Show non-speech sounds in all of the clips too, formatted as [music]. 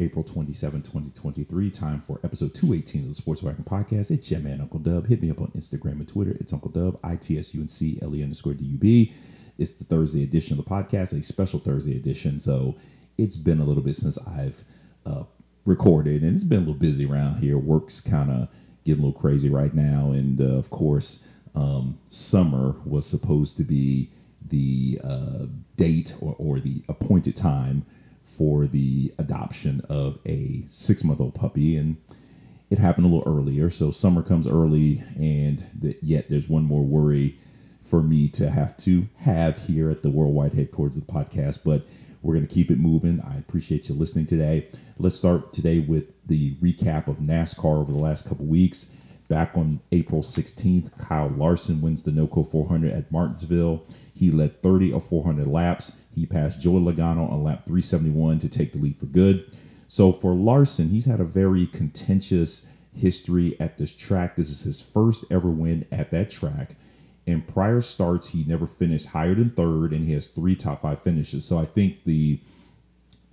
April 27, 2023. Time for episode 218 of the Sports Wagon Podcast. It's your man, Uncle Dub. Hit me up on Instagram and Twitter. It's Uncle Dub, I T S U N C L E underscore D U B. It's the Thursday edition of the podcast, a special Thursday edition. So it's been a little bit since I've uh, recorded, and it's been a little busy around here. Work's kind of getting a little crazy right now. And uh, of course, um, summer was supposed to be the uh, date or, or the appointed time for the adoption of a six month old puppy. And it happened a little earlier. So summer comes early, and the, yet there's one more worry for me to have to have here at the worldwide headquarters of the podcast. But we're going to keep it moving. I appreciate you listening today. Let's start today with the recap of NASCAR over the last couple weeks. Back on April 16th, Kyle Larson wins the NOCO 400 at Martinsville. He led 30 of 400 laps. He passed Joey Logano on lap 371 to take the lead for good. So for Larson, he's had a very contentious history at this track. This is his first ever win at that track. In prior starts, he never finished higher than third, and he has three top five finishes. So I think the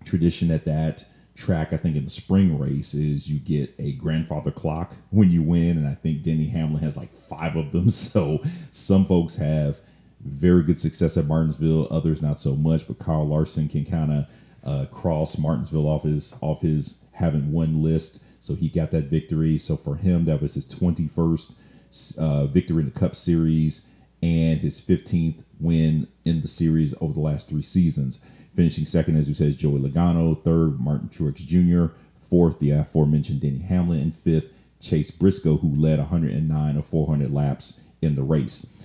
tradition at that track, I think in the spring race, is you get a grandfather clock when you win, and I think Denny Hamlin has like five of them. [laughs] So some folks have very good success at Martinsville, others not so much. But Kyle Larson can kind of uh, cross Martinsville off his off his having one list, so he got that victory. So for him, that was his twenty first uh, victory in the Cup Series and his fifteenth win in the series over the last three seasons. Finishing second, as we said, Joey Logano. Third, Martin Truex Jr. Fourth, the aforementioned Denny Hamlin. And fifth, Chase Briscoe, who led 109 of 400 laps in the race.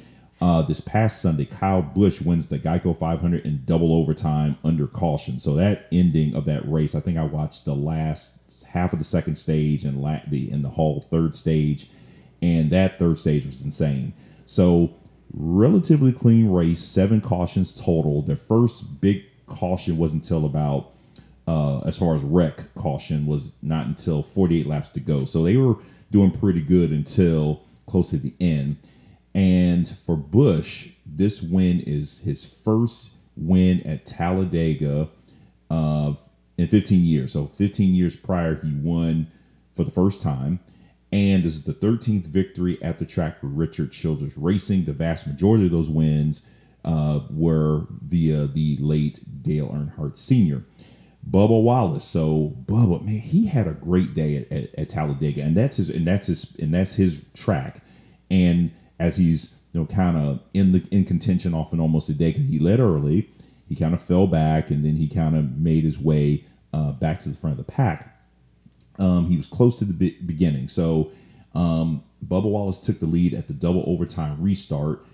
Uh, this past Sunday, Kyle Busch wins the Geico 500 in double overtime under caution. So that ending of that race, I think I watched the last half of the second stage and la- the in the whole third stage, and that third stage was insane. So relatively clean race, seven cautions total. The first big caution wasn't until about uh, as far as wreck caution was not until 48 laps to go. So they were doing pretty good until close to the end. And for Busch, this win is his first win at Talladega uh, in 15 years. So 15 years prior, he won for the first time. And this is the 13th victory at the track for Richard Childress Racing. The vast majority of those wins uh, were via the late Dale Earnhardt Sr. Bubba Wallace. So Bubba, man, he had a great day at, at, at Talladega, and that's his and that's his and that's his track. And as he's you know kind of in the in contention off and almost a day because he led early. He kind of fell back and then he kind of made his way uh, back to the front of the pack. Um, he was close to the be- beginning, so um, Bubba Wallace took the lead at the double overtime restart,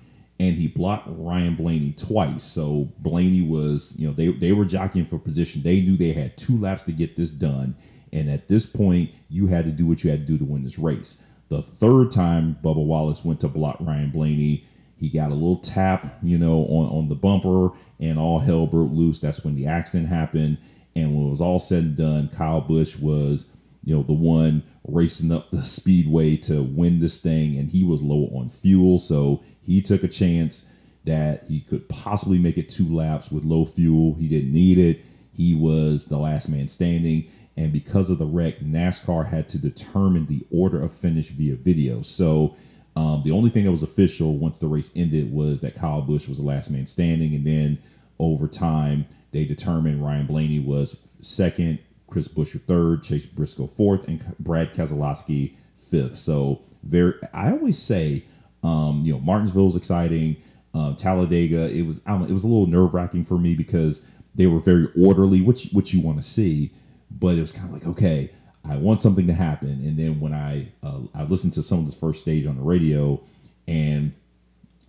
and he blocked Ryan Blaney twice. So Blaney was, you know, they they were jockeying for position. They knew they had two laps to get this done, and at this point, you had to do what you had to do to win this race. The third time Bubba Wallace went to block Ryan Blaney, he got a little tap, you know, on, on the bumper, and all hell broke loose. That's when the accident happened. And when it was all said and done, Kyle Busch was, you know, the one racing up the speedway to win this thing, and he was low on fuel, so he took a chance that he could possibly make it two laps with low fuel. He didn't need it. He was the last man standing. And because of the wreck, NASCAR had to determine the order of finish via video. So um, the only thing that was official once the race ended was that Kyle Busch was the last man standing. And then over time, they determined Ryan Blaney was second, Chris Buescher third, Chase Briscoe fourth, and Brad Keselowski fifth. So very, I always say, um, you know, Martinsville was exciting. Uh, Talladega, it was, it was a little nerve wracking for me because they were very orderly, which which you want to see but it was kind of like okay i want something to happen and then when i uh, i listened to some of the first stage on the radio and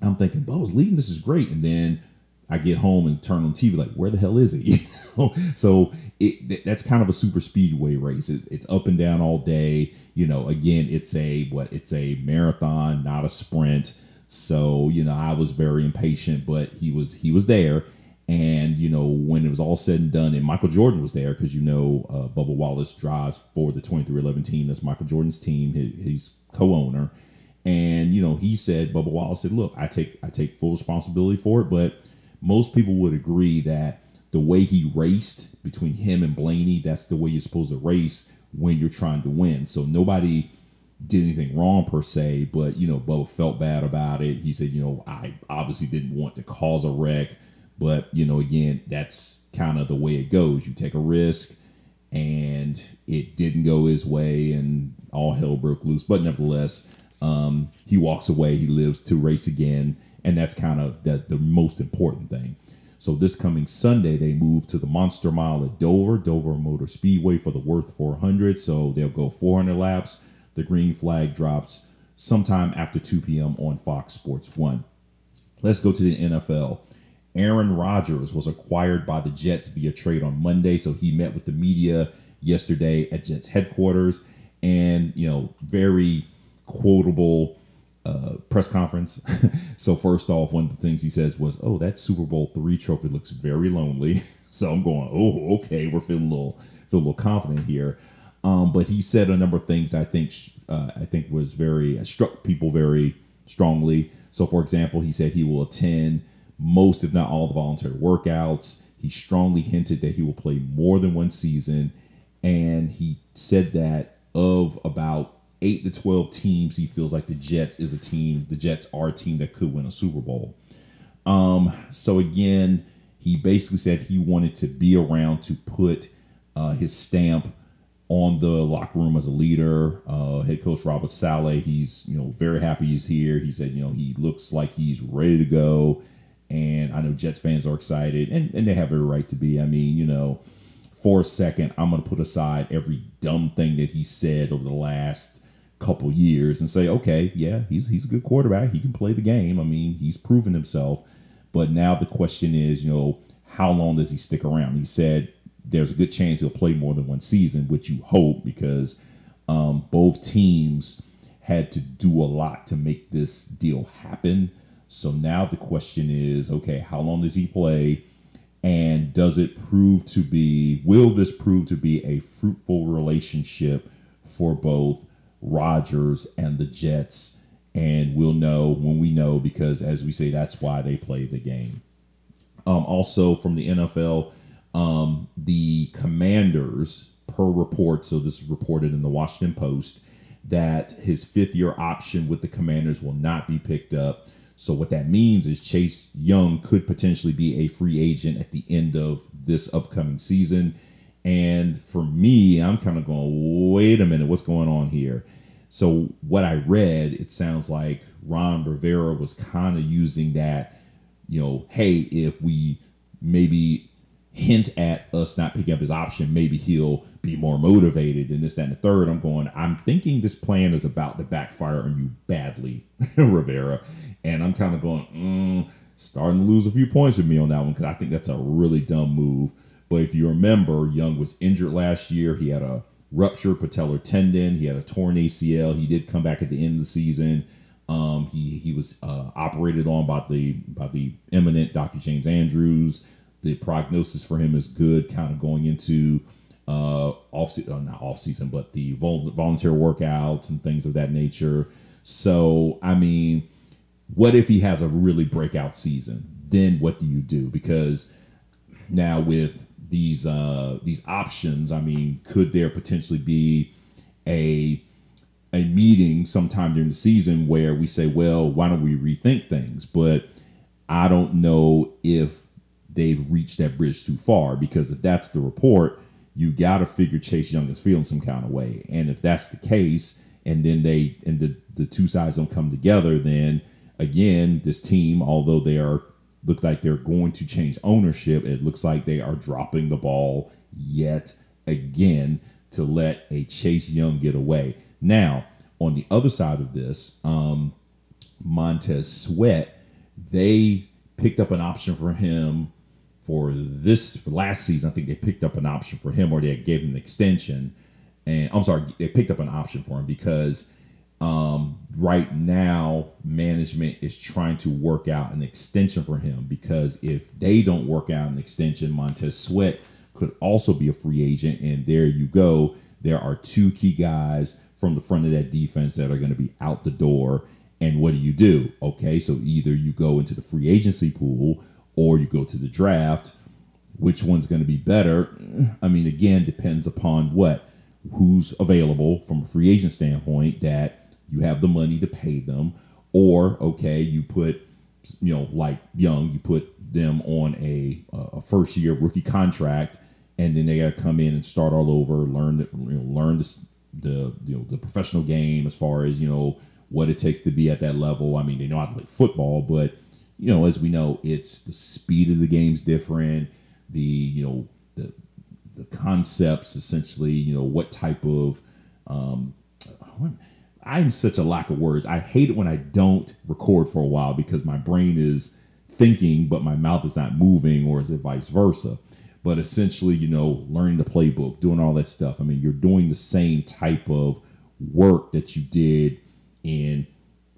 i'm thinking bubba's leading this is great and then i get home and turn on tv like where the hell is he [laughs] so it that's kind of a super speedway race it's, up and down all day you know again it's a what it's a marathon not a sprint so you know i was very impatient but he was he was there and you know when it was all said and done, and Michael Jordan was there because you know uh, Bubba Wallace drives for the twenty three eleven team. That's Michael Jordan's team. He, he's co-owner, and you know he said Bubba Wallace said, "Look, I take I take full responsibility for it." But most people would agree that the way he raced, between him and Blaney. That's the way you're supposed to race when you're trying to win. So nobody did anything wrong per se, but you know, Bubba felt bad about it. He said, you know, I obviously didn't want to cause a wreck, but you know, again, that's kind of the way it goes. You take a risk, and it didn't go his way, and all hell broke loose. But nevertheless, um, he walks away. He lives to race again, and that's kind of the, the most important thing. So this coming Sunday, they move to the Monster Mile at Dover, Dover Motor Speedway for the Würth 400. So they'll go 400 laps the green flag drops sometime after 2 p.m. on Fox Sports 1. Let's go to the NFL. Aaron Rodgers was acquired by the Jets via trade on Monday, so he met with the media yesterday at Jets headquarters and, you know, very quotable uh, press conference. [laughs] so first off, one of the things he says was, "Oh, that Super Bowl three trophy looks very lonely." [laughs] so I'm going, "Oh, okay, we're feeling a little feel a little confident here." Um, but he said a number of things I think uh, I think was very uh, struck people very strongly. So, for example, he said he will attend most, if not all, the voluntary workouts. He strongly hinted that he will play more than one season, and he said that of about eight to twelve teams, he feels like the Jets is a team. The Jets are a team that could win a Super Bowl. Um, so again, he basically said he wanted to be around to put uh, his stamp on the locker room as a leader. Uh, head coach Robert Saleh, he's you know very happy he's here. He said you know he looks like he's ready to go, and I know Jets fans are excited, and and they have every right to be. I mean you know, for a second I'm gonna put aside every dumb thing that he said over the last couple years and say okay yeah he's he's a good quarterback he can play the game. I mean he's proven himself, but now the question is you know how long does he stick around? He said there's a good chance he'll play more than one season, which you hope because um, both teams had to do a lot to make this deal happen. So now the question is okay, how long does he play? And does it prove to be, will this prove to be a fruitful relationship for both Rodgers and the Jets? And we'll know when we know because, as we say, that's why they play the game. Um, also, from the NFL, um, the commanders, per report, so this is reported in the Washington Post, that his fifth year option with the commanders will not be picked up. So, what that means is Chase Young could potentially be a free agent at the end of this upcoming season. And for me, I'm kind of going, wait a minute, what's going on here? So, what I read, it sounds like Ron Rivera was kind of using that, you know, hey, if we maybe hint at us not picking up his option, maybe he'll be more motivated and this, that, and the third. I'm going, I'm thinking this plan is about to backfire on you badly, [laughs] Rivera. And I'm kind of going, mm, starting to lose a few points with me on that one because I think that's a really dumb move. But if you remember, Young was injured last year. He had a ruptured patellar tendon. He had a torn ACL. He did come back at the end of the season. Um, he he was uh, operated on by the by the eminent Dr. James Andrews the prognosis for him is good, kind of going into uh, off uh, not off season, but the vol- volunteer workouts and things of that nature. So, I mean, what if he has a really breakout season? Then what do you do? Because now with these uh, these options, I mean, could there potentially be a a meeting sometime during the season where we say, well, why don't we rethink things? But I don't know if they've reached that bridge too far because if that's the report, you got to figure Chase Young is feeling some kind of way. And if that's the case, and then they and the the two sides don't come together, then again, this team, although they are look like they're going to change ownership, it looks like they are dropping the ball yet again to let a Chase Young get away. Now, on the other side of this, um, Montez Sweat, they picked up an option for him for this for last season. I think they picked up an option for him, or they gave him an extension. And I'm sorry, they picked up an option for him because um, right now management is trying to work out an extension for him because if they don't work out an extension, Montez Sweat could also be a free agent. And there you go. There are two key guys from the front of that defense that are going to be out the door. And what do you do? Okay, so either you go into the free agency pool or you go to the draft. which one's going to be better? I mean, again, depends upon what who's available from a free agent standpoint that you have the money to pay them, or okay, you put you know like Young, you put them on a a first year rookie contract, and then they got to come in and start all over, learn the, you know, learn the the you know the professional game as far as you know what it takes to be at that level. I mean, they know how to play football, but you know, as we know, it's the speed of the game's different. The you know the the concepts essentially. You know what type of um, I'm such a lack of words. I hate it when I don't record for a while because my brain is thinking, but my mouth is not moving, or is it vice versa? But essentially, you know, learning the playbook, doing all that stuff. I mean, you're doing the same type of work that you did in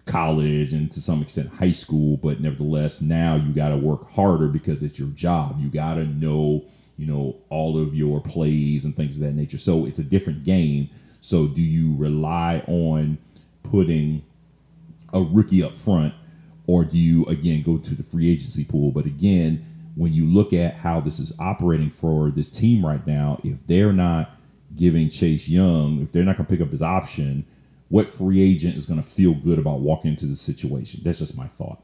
college and to some extent high school, but nevertheless, now you got to work harder because it's your job. You got to know, you know, all of your plays and things of that nature. So it's a different game. So do you rely on putting a rookie up front or do you again go to the free agency pool? But again, when you look at how this is operating for this team right now, if they're not giving Chase Young, if they're not going to pick up his option, what free agent is going to feel good about walking into the situation? That's just my thought.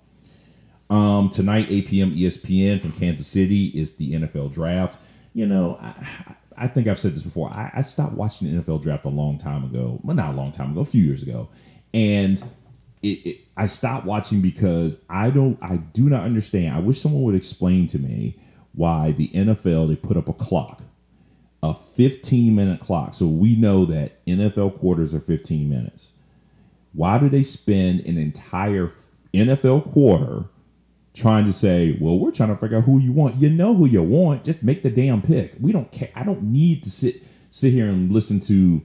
Um, tonight, 8 p.m. ESPN from Kansas City is the NFL draft. You know, I, I think I've said this before. I, I, stopped watching the NFL draft a long time ago. Well, not a long time ago, a few years ago. And it, it, I stopped watching because I don't, I do not understand. I wish someone would explain to me why the NFL, they put up a clock a 15 minute clock. So we know that NFL quarters are 15 minutes. Why do they spend an entire NFL quarter trying to say, well, we're trying to figure out who you want? You know who you want. Just make the damn pick. We don't care. I don't need to sit sit here and listen to,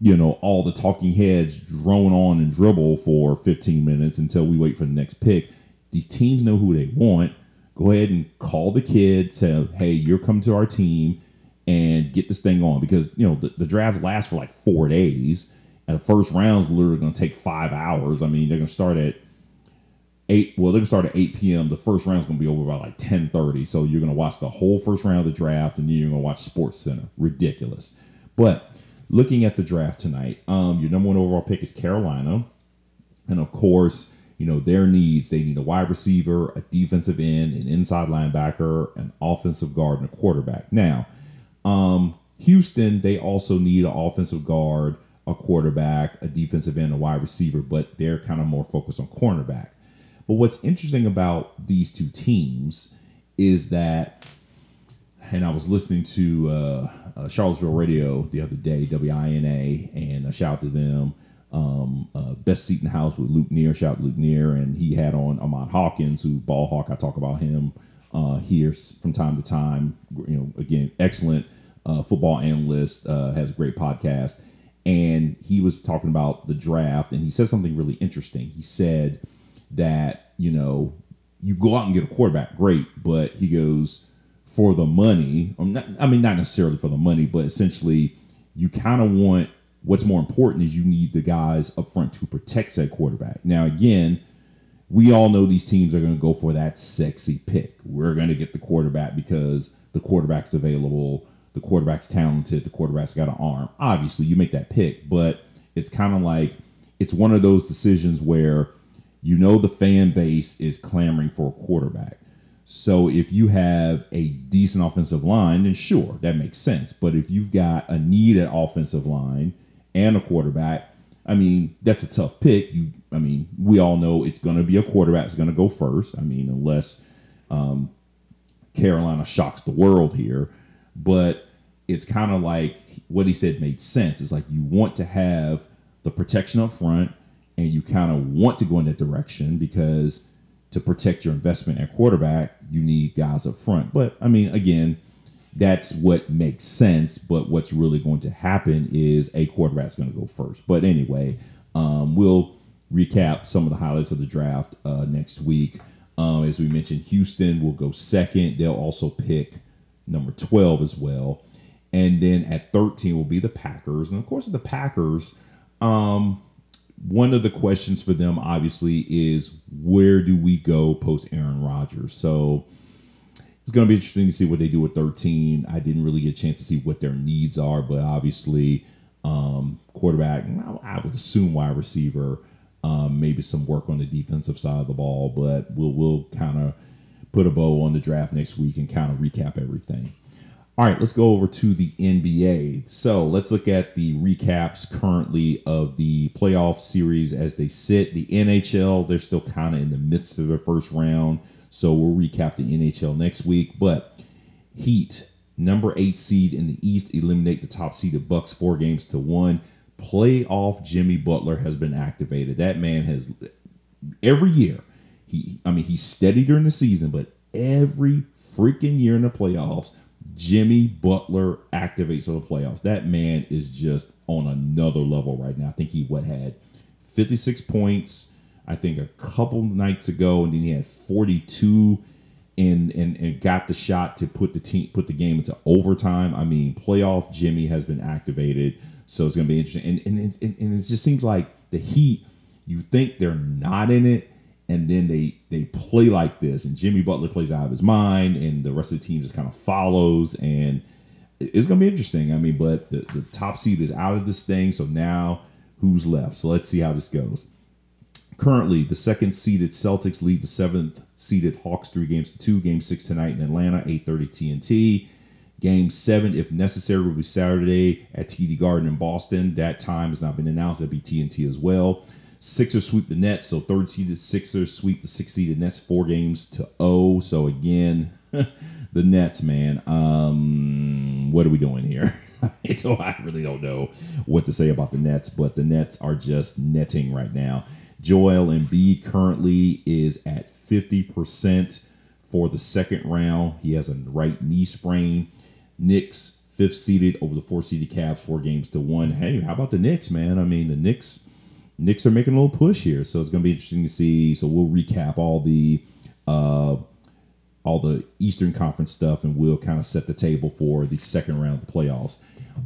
you know, all the talking heads drone on and dribble for 15 minutes until we wait for the next pick. These teams know who they want. Go ahead and call the kid, say, hey, you're coming to our team and get this thing on because you know the, the drafts last for like four days and the first round's literally going to take five hours i mean they're going to start at 8 well they're to start at 8 p.m the first round's going to be over by like 10.30 so you're to watch the whole first round of the draft and then you're to watch sports center. Ridiculous. But looking at the draft tonight um, your number one overall pick is carolina. And of course you know their needs they need a wide receiver a defensive end an inside linebacker an offensive guard and a quarterback. Now um, Houston, they also need an offensive guard, a quarterback, a defensive end, a wide receiver, but they're kind of more focused on cornerback. But what's interesting about these two teams is that, and I was listening to uh, uh, Charlottesville Radio the other day, WINA, and a shout to them. Um, uh, best seat in the house with Luke Neer. Shout Luke Neer, and he had on Ahmad Hawkins, who ball hawk. I talk about him uh, here from time to time. You know, again, excellent uh, football analyst, uh, has a great podcast, and he was talking about the draft, and he said something really interesting. He said that you know you go out and get a quarterback, great, but he goes for the money. Not, I mean, not necessarily for the money, but essentially, you kind of want what's more important is you need the guys up front to protect said quarterback. Now, again we all know these teams are going to go for that sexy pick. We're going to get the quarterback because the quarterback's available, the quarterback's talented, the quarterback's got an arm. Obviously, you make that pick, but it's kind of like it's one of those decisions where you know the fan base is clamoring for a quarterback. So if you have a decent offensive line, then sure, that makes sense. But if you've got a need at offensive line and a quarterback, I mean, that's a tough pick. You, I mean, we all know it's going to be a quarterback that's going to go first. I mean, unless um, Carolina shocks the world here, but it's kind of like what he said made sense. It's like you want to have the protection up front, and you kind of want to go in that direction because to protect your investment at quarterback, you need guys up front. But I mean, again that's what makes sense. But what's really going to happen is a quarterback's going to go first. But anyway, um, we'll recap some of the highlights of the draft uh, next week. Um, as we mentioned, Houston will go second. They'll also pick number 12 as well. And then at 13 will be the Packers. And of course, the Packers, um, one of the questions for them obviously is where do we go post Aaron Rodgers? So it's going to be interesting to see what they do with 13. I didn't really get a chance to see what their needs are, but obviously, um, quarterback, I would assume wide receiver, um, maybe some work on the defensive side of the ball, but we'll we'll kind of put a bow on the draft next week and kind of recap everything. All right, let's go over to the NBA. So let's look at the recaps currently of the playoff series as they sit. The NHL, they're still kind of in the midst of their first round. So we'll recap the NHL next week. But Heat, number eight seed in the East, eliminate the top seeded Bucks four games to one. Playoff Jimmy Butler has been activated. That man has every year. He, I mean, he's steady during the season, but every freaking year in the playoffs Jimmy Butler activates for the playoffs. That man is just on another level right now. I think he what had 56 points, I think a couple nights ago, and then he had 42 and and, and got the shot to put the team put the game into overtime. I mean, playoff Jimmy has been activated, so it's gonna be interesting. And and, and, and it just seems like the Heat, you think they're not in it, and then they they play like this, and Jimmy Butler plays out of his mind, and the rest of the team just kind of follows, and it's gonna be interesting. I mean, but the, the top seed is out of this thing, so now who's left? So let's see how this goes. Currently, the second seeded Celtics lead the seventh seeded Hawks three games to two. Game six tonight in Atlanta, eight thirty TNT. Game seven, if necessary, will be Saturday at TD Garden in Boston. That time has not been announced. That'll be TNT as well. Sixers sweep the Nets, so third seeded Sixers sweep the six seeded Nets four games to O. So again, [laughs] the Nets, man. Um, what are we doing here? [laughs] so I really don't know what to say about the Nets, but the Nets are just netting right now. Joel Embiid currently is at 50% for the second round. He has a right knee sprain. Knicks fifth seeded over the four seeded Cavs, four games to one. Hey, how about the Knicks, man? I mean, the Knicks Knicks are making a little push here, so it's going to be interesting to see. So we'll recap all the uh, all the Eastern Conference stuff, and we'll kind of set the table for the second round of the playoffs.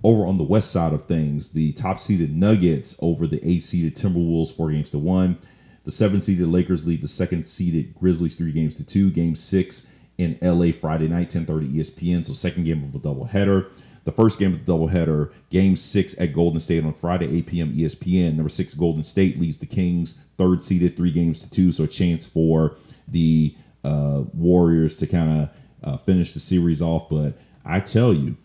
Over on the west side of things, the top seeded Nuggets over the eight seeded Timberwolves four games to one. The seven seeded Lakers lead the second seeded Grizzlies three games to two. Game six in LA Friday night, 10:30 ESPN. So second game of a doubleheader. The first game of the doubleheader, game six at Golden State on Friday, 8 p.m. ESPN. Number six, Golden State leads the Kings, third seeded, three games to two. So a chance for the uh, Warriors to kind of uh, finish the series off. But I tell you,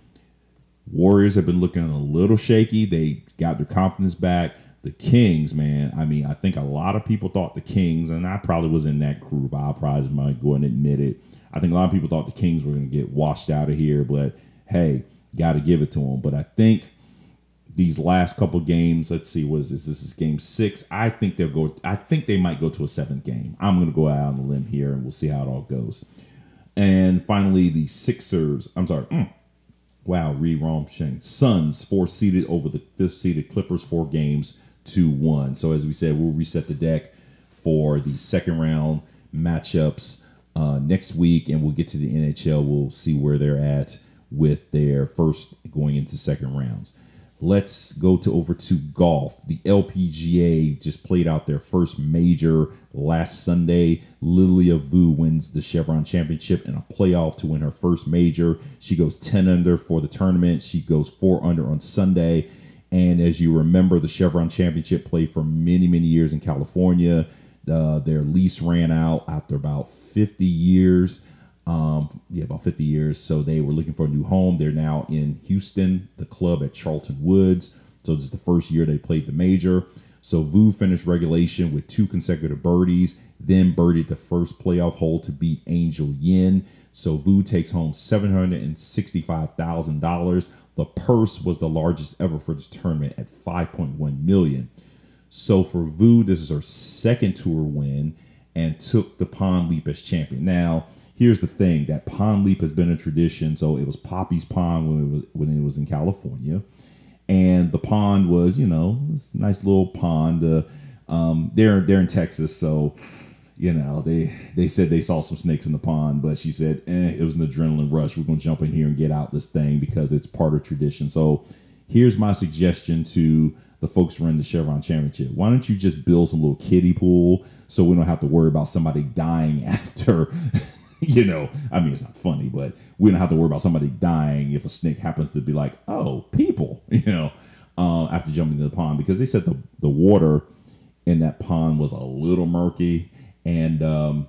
Warriors have been looking a little shaky. They got their confidence back. The Kings, man, I mean, I think a lot of people thought the Kings, and I probably was in that group. I'll probably go and admit it. I think a lot of people thought the Kings were going to get washed out of here, but hey, Got to give it to them. But I think these last couple games, let's see, what is this? This is game six. I think they'll go. I think they might go to a seventh game. I'm going to go out on the limb here, and we'll see how it all goes. And finally, the Sixers. I'm sorry. Mm, wow, re Shane. Suns four seeded over the fifth seeded Clippers four games to one. So as we said, we'll reset the deck for the second round matchups uh, next week, and we'll get to the NHL. We'll see where they're at with their first going into second rounds. Let's go to over to golf. The LPGA just played out their first major last Sunday. Lilia Vu wins the Chevron Championship in a playoff to win her first major. She goes 10 under for the tournament. She goes 4 under on Sunday. And as you remember, the Chevron Championship played for many, many years in California. Uh, their lease ran out after about 50 years um, yeah, about 50 years. So they were looking for a new home. They're now in Houston, the club at Carlton Woods. So this is the first year they played the major. So Vu finished regulation with two consecutive birdies, then birdied the first playoff hole to beat Angel Yin. So Vu takes home $765,000. The purse was the largest ever for this tournament at 5.1 million. So for Vu, this is her second tour win and took the pond leap as champion. Now, here's the thing that pond leap has been a tradition. So it was Poppy's Pond when it was when it was in California, and the pond was you know this nice little pond. Uh, um, they're they're in Texas, so you know they they said they saw some snakes in the pond, but she said eh, it was an adrenaline rush. We're gonna jump in here and get out this thing because it's part of tradition. So here's my suggestion to the folks running the Chevron Championship. Why don't you just build some little kiddie pool so we don't have to worry about somebody dying [laughs] after [laughs] you know, I mean, it's not funny, but we don't have to worry about somebody dying if a snake happens to be like, oh, people, [laughs] you know, uh, after jumping into the pond because they said the the water in that pond was a little murky, and um,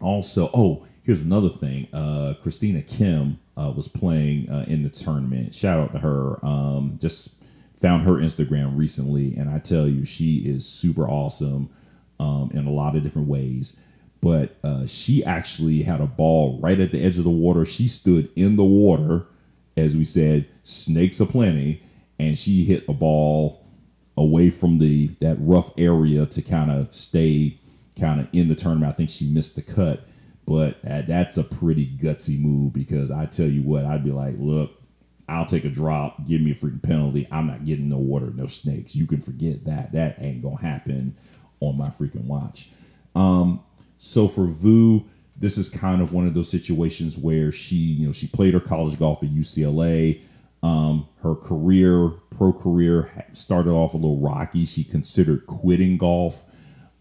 also, oh, here's another thing. Uh, Christina Kim uh, was playing uh, in the tournament. Shout out to her. Um, just found her Instagram recently, and I tell you, she is super awesome um, in a lot of different ways. But uh, she actually had a ball right at the edge of the water. She stood in the water, as we said, snakes aplenty, and she hit a ball away from the that rough area to kind of stay kind of in the tournament. I think she missed the cut, but uh, that's a pretty gutsy move because I tell you what, I'd be like, look, I'll take a drop, give me a freaking penalty. I'm not getting no water, no snakes. You can forget that. That ain't gonna happen on my freaking watch. Um, so for Vu, this is kind of one of those situations where she, you know, she played her college golf at UCLA. Um, her career, pro career, started off a little rocky. She considered quitting golf.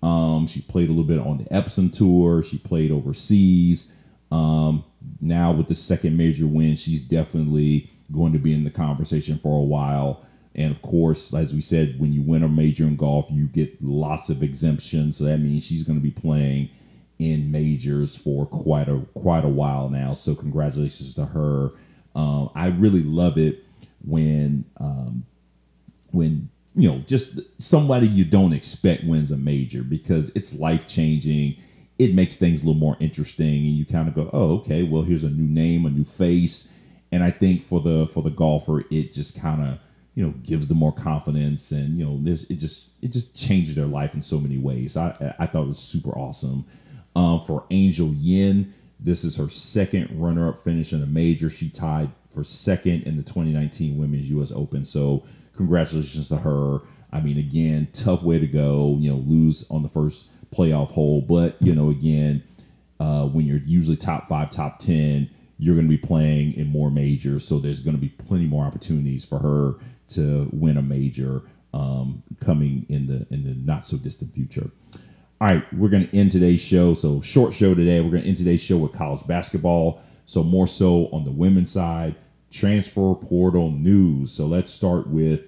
Um, she played a little bit on the Epson tour. She played overseas. Um, now with the second major win, she's definitely going to be in the conversation for a while. And of course, as we said, when you win a major in golf, you get lots of exemptions. So that means she's going to be playing in majors for quite a quite a while now. So congratulations to her. Um, I really love it when um, when you know just somebody you don't expect wins a major because it's life changing. It makes things a little more interesting, and you kind of go, "Oh, okay. Well, here's a new name, a new face." And I think for the for the golfer, it just kind of you know gives them more confidence, and you know, there's it just it just changes their life in so many ways. I I thought it was super awesome. Um, for Angel Yin, this is her second runner up finish in a major. She tied for second in the 2019 Women's U.S. Open. So congratulations to her. I mean, again, tough way to go. You know, lose on the first playoff hole, but you know, again, uh, when you're usually top five, top ten, you're going to be playing in more majors. So there's going to be plenty more opportunities for her to win a major um, coming in the in the not so distant future. All right, we're going to end today's show. So, short show today. We're going to end today's show with college basketball. So, more so on the women's side, transfer portal news. So, let's start with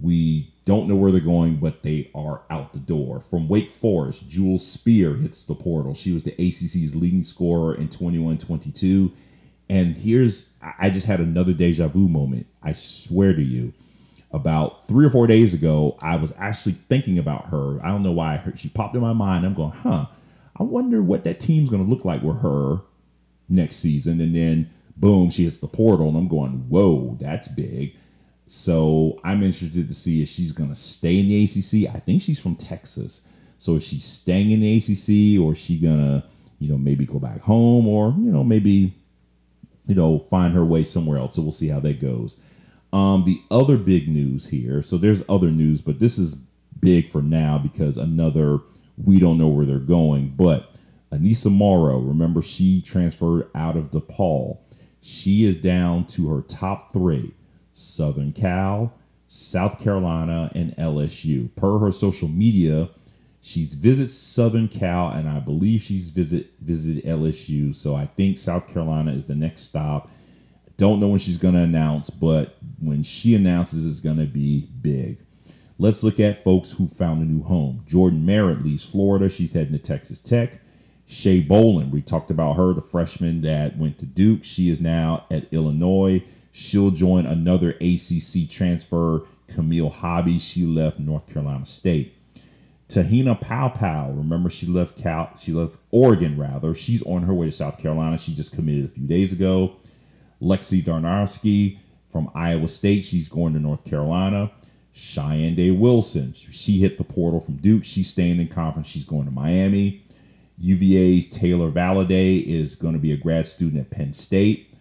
we don't know where they're going, but they are out the door. From Wake Forest, Jewel Spear hits the portal. She was the ACC's leading scorer in 21 22. And here's, I just had another deja vu moment. I swear to you about three or four days ago, I was actually thinking about her. I don't know why her, she popped in my mind. I'm going, huh? I wonder what that team's going to look like with her next season. And then, boom, she hits the portal, and I'm going, whoa, that's big. So I'm interested to see if she's going to stay in the ACC. I think she's from Texas. So if she's staying in the ACC, or is she going to, you know, maybe go back home, or you know, maybe, you know, find her way somewhere else. So we'll see how that goes. Um, the other big news here, so there's other news, but this is big for now because another we don't know where they're going. But Aneesah Morrow, remember she transferred out of DePaul. She is down to her top three: Southern Cal, South Carolina, and LSU. Per her social media, she's visit Southern Cal, and I believe she's visit visit LSU. So I think South Carolina is the next stop don't know when she's going to announce, but when she announces, it's going to be big. Let's look at folks who found a new home. Jordan Merritt leaves Florida. She's heading to Texas Tech. Shay Bollin, we talked about her, the freshman that went to Duke. She is now at Illinois. She'll join another ACC transfer, Camille Hobby. She left North Carolina State. Te-Hina Paopao, remember she left Cal, she left Oregon rather. She's on her way to South Carolina. She just committed a few days ago. Lexi Donarski from Iowa State. She's going to North Carolina. Shayeann Day-Wilson. She hit the portal from Duke. She's staying in conference. She's going to Miami. UVA's Taylor Valladay is going to be a grad student at Penn State.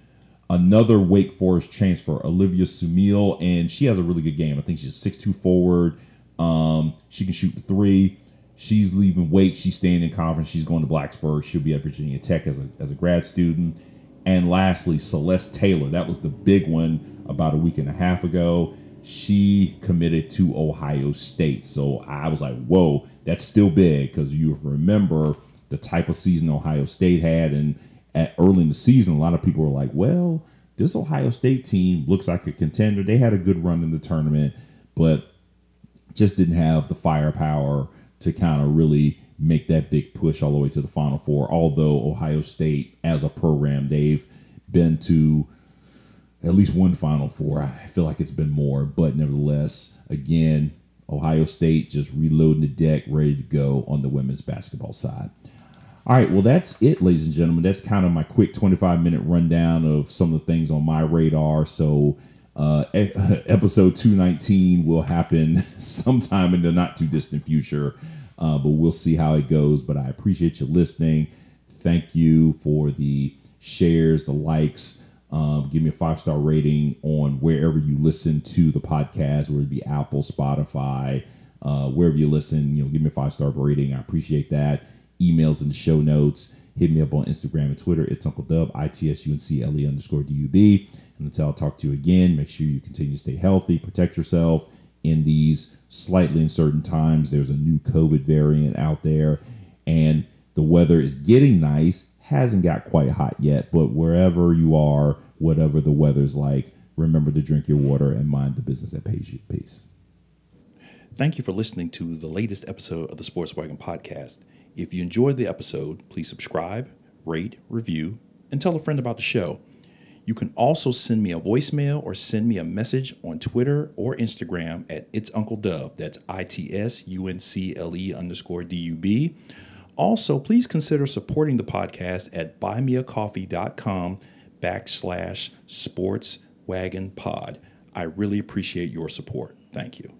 Another Wake Forest transfer, Olivia Summiel, and she has a really good game. I think she's a 6'2 forward. Um, she can shoot three. She's leaving Wake. She's staying in conference. She's going to Blacksburg. She'll be at Virginia Tech as a, as a grad student. And lastly, Celeste Taylor. That was the big one about a week and a half ago. She committed to Ohio State. So I was like, whoa, that's still big because you remember the type of season Ohio State had and at early in the season, a lot of people were like, well, this Ohio State team looks like a contender. They had a good run in the tournament, but just didn't have the firepower to kind of really make that big push all the way to the Final Four. Although Ohio State, as a program, they've been to at least one Final Four. I feel like it's been more, but nevertheless, again, Ohio State just reloading the deck, ready to go on the women's basketball side. All right, well, that's it, ladies and gentlemen. That's kind of my quick 25 minute rundown of some of the things on my radar. So, uh, [laughs] episode 219 will happen [laughs] sometime in the not too distant future, uh, but we'll see how it goes. But I appreciate you listening. Thank you for the shares, the likes. Um, give me a five star rating on wherever you listen to the podcast, whether it be Apple, Spotify, uh, wherever you listen. You know, give me a five star rating. I appreciate that. Emails in the show notes. Hit me up on Instagram and Twitter. It's Uncle Dub, I T S U N C L E underscore D U B. And until I talk to you again, make sure you continue to stay healthy, protect yourself in these slightly uncertain times. There's a new COVID variant out there, and the weather is getting nice hasn't got quite hot yet, but wherever you are, whatever the weather's like, remember to drink your water and mind the business that pays you. Peace. Thank you for listening to the latest episode of the Sports Wagon Podcast. If you enjoyed the episode, please subscribe, rate, review, and tell a friend about the show. You can also send me a voicemail or send me a message on Twitter or Instagram at It's Uncle Dub. That's I T S U N C L E underscore D U B. Also, please consider supporting the podcast at buymeacoffee.com backslash sports wagon pod. I really appreciate your support. Thank you.